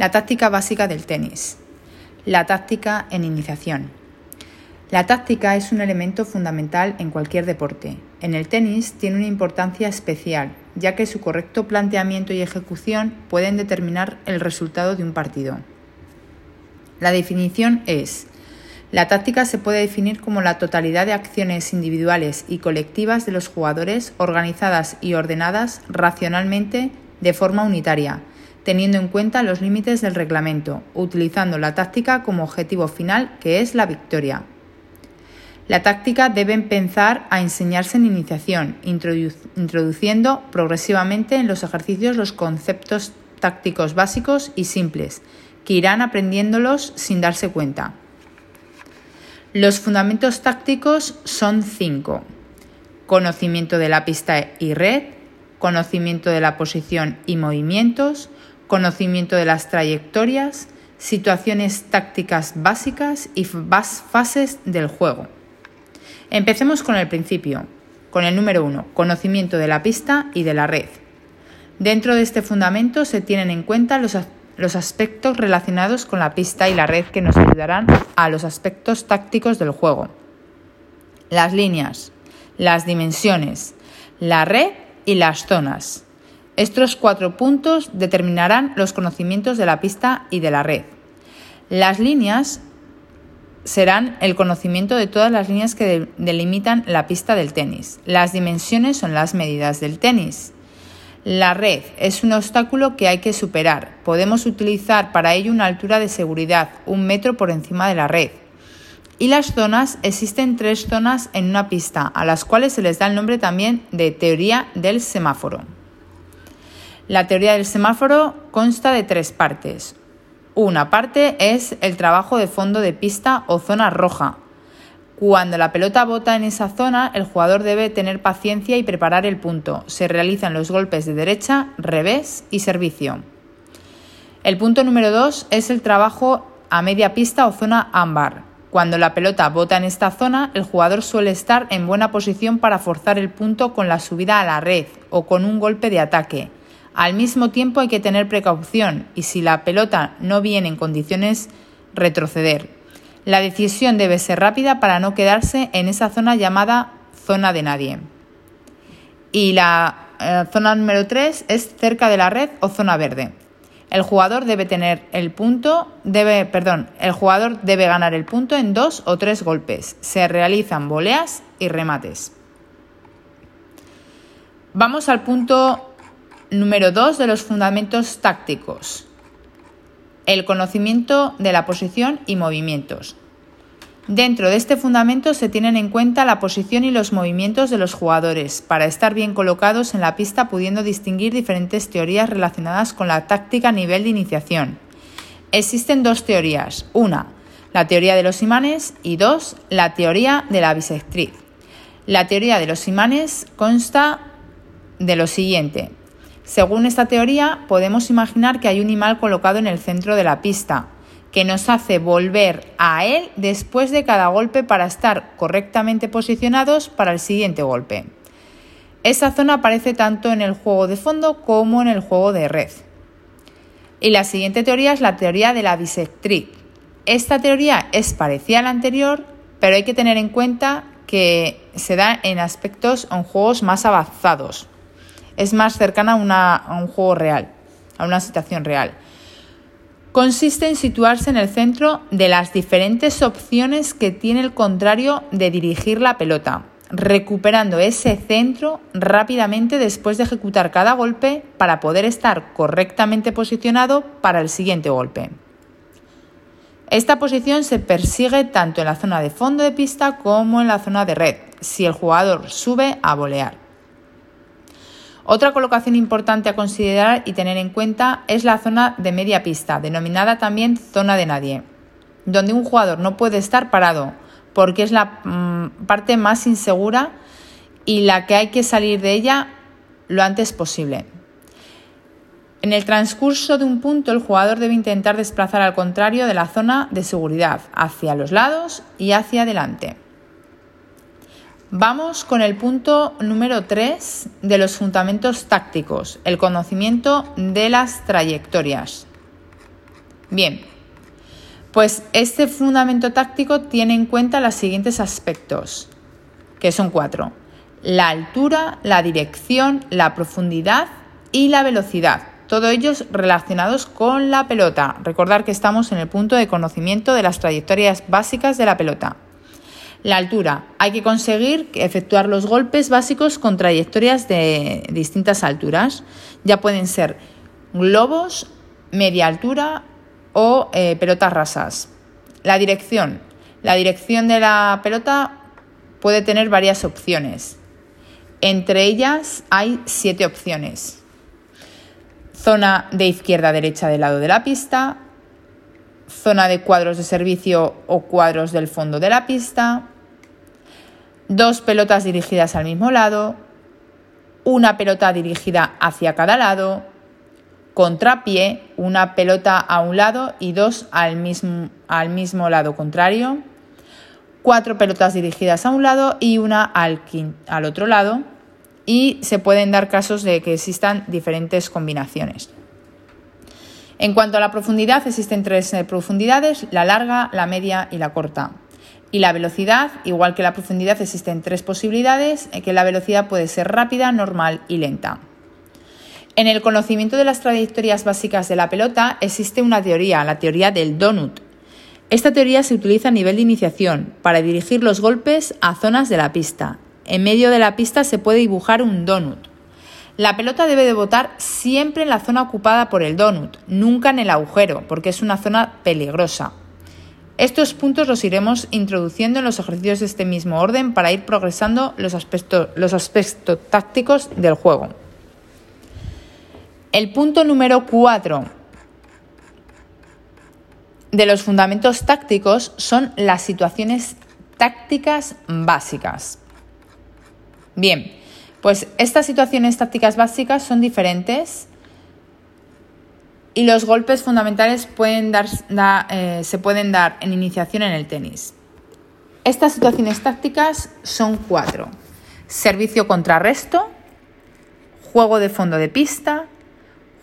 La táctica básica del tenis. La táctica en iniciación. La táctica es un elemento fundamental en cualquier deporte. En el tenis tiene una importancia especial, ya que su correcto planteamiento y ejecución pueden determinar el resultado de un partido. La definición es la táctica se puede definir como la totalidad de acciones individuales y colectivas de los jugadores organizadas y ordenadas racionalmente de forma unitaria, teniendo en cuenta los límites del reglamento, utilizando la táctica como objetivo final, que es la victoria. La táctica debe empezar a enseñarse en iniciación, introduciendo progresivamente en los ejercicios los conceptos tácticos básicos y simples, que irán aprendiéndolos sin darse cuenta. Los fundamentos tácticos son cinco. Conocimiento de la pista y red, conocimiento de la posición y movimientos, conocimiento de las trayectorias, situaciones tácticas básicas y fases del juego. Empecemos con el principio, con el número uno, conocimiento de la pista y de la red. Dentro de este fundamento se tienen en cuenta los los aspectos relacionados con la pista y la red que nos ayudarán a los aspectos tácticos del juego. Las líneas, las dimensiones, la red y las zonas. Estos cuatro puntos determinarán los conocimientos de la pista y de la red. Las líneas serán el conocimiento de todas las líneas que delimitan la pista del tenis. Las dimensiones son las medidas del tenis. La red es un obstáculo que hay que superar. Podemos utilizar para ello una altura de seguridad, un metro por encima de la red. Y las zonas, existen tres zonas en una pista, a las cuales se les da el nombre también de teoría del semáforo. La teoría del semáforo consta de tres partes. Una parte es el trabajo de fondo de pista o zona roja, cuando la pelota bota en esa zona, el jugador debe tener paciencia y preparar el punto. Se realizan los golpes de derecha, revés y servicio. El punto número 2 es el trabajo a media pista o zona ámbar. Cuando la pelota bota en esta zona, el jugador suele estar en buena posición para forzar el punto con la subida a la red o con un golpe de ataque. Al mismo tiempo hay que tener precaución y si la pelota no viene en condiciones, retroceder. La decisión debe ser rápida para no quedarse en esa zona llamada zona de nadie. Y la eh, zona número 3 es cerca de la red o zona verde. El jugador debe tener el punto, debe, perdón, el jugador debe ganar el punto en dos o tres golpes. Se realizan voleas y remates. Vamos al punto número 2 de los fundamentos tácticos el conocimiento de la posición y movimientos. Dentro de este fundamento se tienen en cuenta la posición y los movimientos de los jugadores para estar bien colocados en la pista pudiendo distinguir diferentes teorías relacionadas con la táctica a nivel de iniciación. Existen dos teorías, una, la teoría de los imanes y dos, la teoría de la bisectriz. La teoría de los imanes consta de lo siguiente. Según esta teoría, podemos imaginar que hay un imán colocado en el centro de la pista, que nos hace volver a él después de cada golpe para estar correctamente posicionados para el siguiente golpe. Esa zona aparece tanto en el juego de fondo como en el juego de red. Y la siguiente teoría es la teoría de la bisectriz. Esta teoría es parecida a la anterior, pero hay que tener en cuenta que se da en aspectos en juegos más avanzados es más cercana a, un juego real, a una situación real. Consiste en situarse en el centro de las diferentes opciones que tiene el contrario de dirigir la pelota, recuperando ese centro rápidamente después de ejecutar cada golpe para poder estar correctamente posicionado para el siguiente golpe. Esta posición se persigue tanto en la zona de fondo de pista como en la zona de red, si el jugador sube a volear. Otra colocación importante a considerar y tener en cuenta es la zona de media pista, denominada también zona de nadie, donde un jugador no puede estar parado porque es la mm, parte más insegura y la que hay que salir de ella lo antes posible. En el transcurso de un punto, el jugador debe intentar desplazar al contrario de la zona de seguridad, hacia los lados y hacia adelante. Vamos con el punto número 3 de los fundamentos tácticos, el conocimiento de las trayectorias. Bien, pues este fundamento táctico tiene en cuenta los siguientes aspectos, que son cuatro. La altura, la dirección, la profundidad y la velocidad. Todos ellos relacionados con la pelota. Recordar que estamos en el punto de conocimiento de las trayectorias básicas de la pelota. La altura. Hay que conseguir efectuar los golpes básicos con trayectorias de distintas alturas. Ya pueden ser globos, media altura o eh, pelotas rasas. La dirección. La dirección de la pelota puede tener varias opciones. Entre ellas hay siete opciones. Zona de izquierda a derecha del lado de la pista, zona de cuadros de servicio o cuadros del fondo de la pista, dos pelotas dirigidas al mismo lado, una pelota dirigida hacia cada lado, contrapié, una pelota a un lado y dos al mismo, al mismo lado contrario, cuatro pelotas dirigidas a un lado y una al, al otro lado, y se pueden dar casos de que existan diferentes combinaciones. En cuanto a la profundidad, existen tres eh, profundidades, la larga, la media y la corta. Y la velocidad, igual que la profundidad, existen tres posibilidades, eh, que la velocidad puede ser rápida, normal y lenta. En el conocimiento de las trayectorias básicas de la pelota existe una teoría, la teoría del donut. Esta teoría se utiliza a nivel de iniciación para dirigir los golpes a zonas de la pista. En medio de la pista se puede dibujar un donut. La pelota debe de botar siempre en la zona ocupada por el donut, nunca en el agujero, porque es una zona peligrosa. Estos puntos los iremos introduciendo en los ejercicios de este mismo orden para ir progresando los aspectos, los tácticos del juego. El punto número 4 de los fundamentos tácticos son las situaciones tácticas básicas. Bien, pues estas situaciones tácticas básicas son diferentes y los golpes fundamentales pueden dar, eh, se pueden dar en iniciación en el tenis. Estas situaciones tácticas son cuatro. Servicio contra resto, juego de fondo de pista,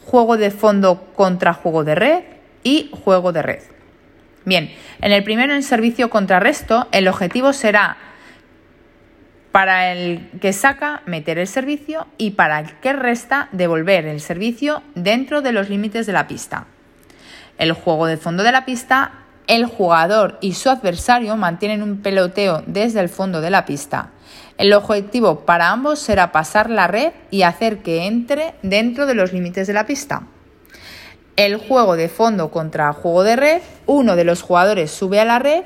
juego de fondo contra juego de red y juego de red. Bien, en el primero en servicio contra resto, el objetivo será para el que saca meter el servicio y para el que resta devolver el servicio dentro de los límites de la pista. El juego de fondo de la pista, el jugador y su adversario mantienen un peloteo desde el fondo de la pista. El objetivo para ambos será pasar la red y hacer que entre dentro de los límites de la pista. El juego de fondo contra juego de red, uno de los jugadores sube a la red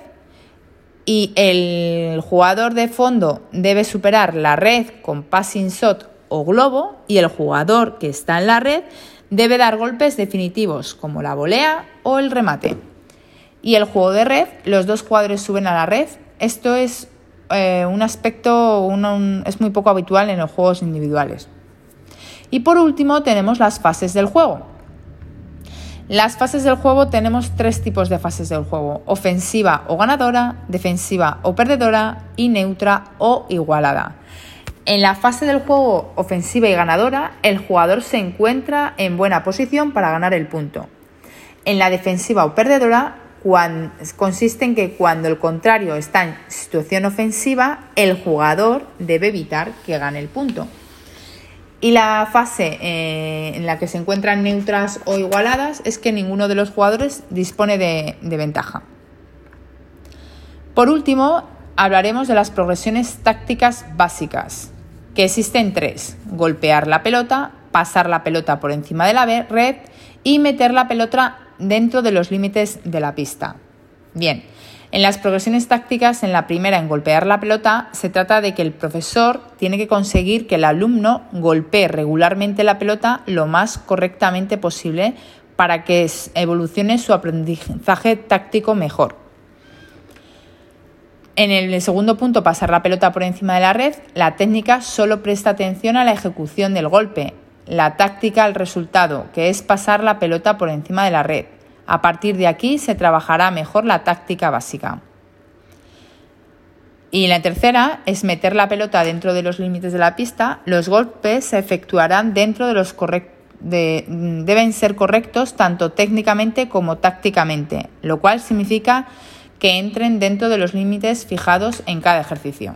y el jugador de fondo debe superar la red con passing shot o globo y el jugador que está en la red debe dar golpes definitivos como la volea o el remate. Y el juego de red, los dos jugadores suben a la red. Esto es eh, un aspecto, es muy poco habitual en los juegos individuales. Y por último tenemos las fases del juego. Las fases del juego tenemos tres tipos de fases del juego, ofensiva o ganadora, defensiva o perdedora y neutra o igualada. En la fase del juego ofensiva y ganadora, el jugador se encuentra en buena posición para ganar el punto. En la defensiva o perdedora, consiste en que cuando el contrario está en situación ofensiva, el jugador debe evitar que gane el punto. Y la fase eh, en la que se encuentran neutras o igualadas es que ninguno de los jugadores dispone de, de ventaja. Por último, hablaremos de las progresiones tácticas básicas, que existen tres. Golpear la pelota, pasar la pelota por encima de la red y meter la pelota dentro de los límites de la pista. Bien, en las progresiones tácticas, en la primera, en golpear la pelota, se trata de que el profesor tiene que conseguir que el alumno golpee regularmente la pelota lo más correctamente posible para que evolucione su aprendizaje táctico mejor. En el segundo punto, pasar la pelota por encima de la red, la técnica solo presta atención a la ejecución del golpe, la táctica al resultado, que es pasar la pelota por encima de la red. A partir de aquí se trabajará mejor la táctica básica. Y la tercera es meter la pelota dentro de los límites de la pista. Los golpes se efectuarán dentro de los, deben ser correctos tanto técnicamente como tácticamente, lo cual significa que entren dentro de los límites fijados en cada ejercicio.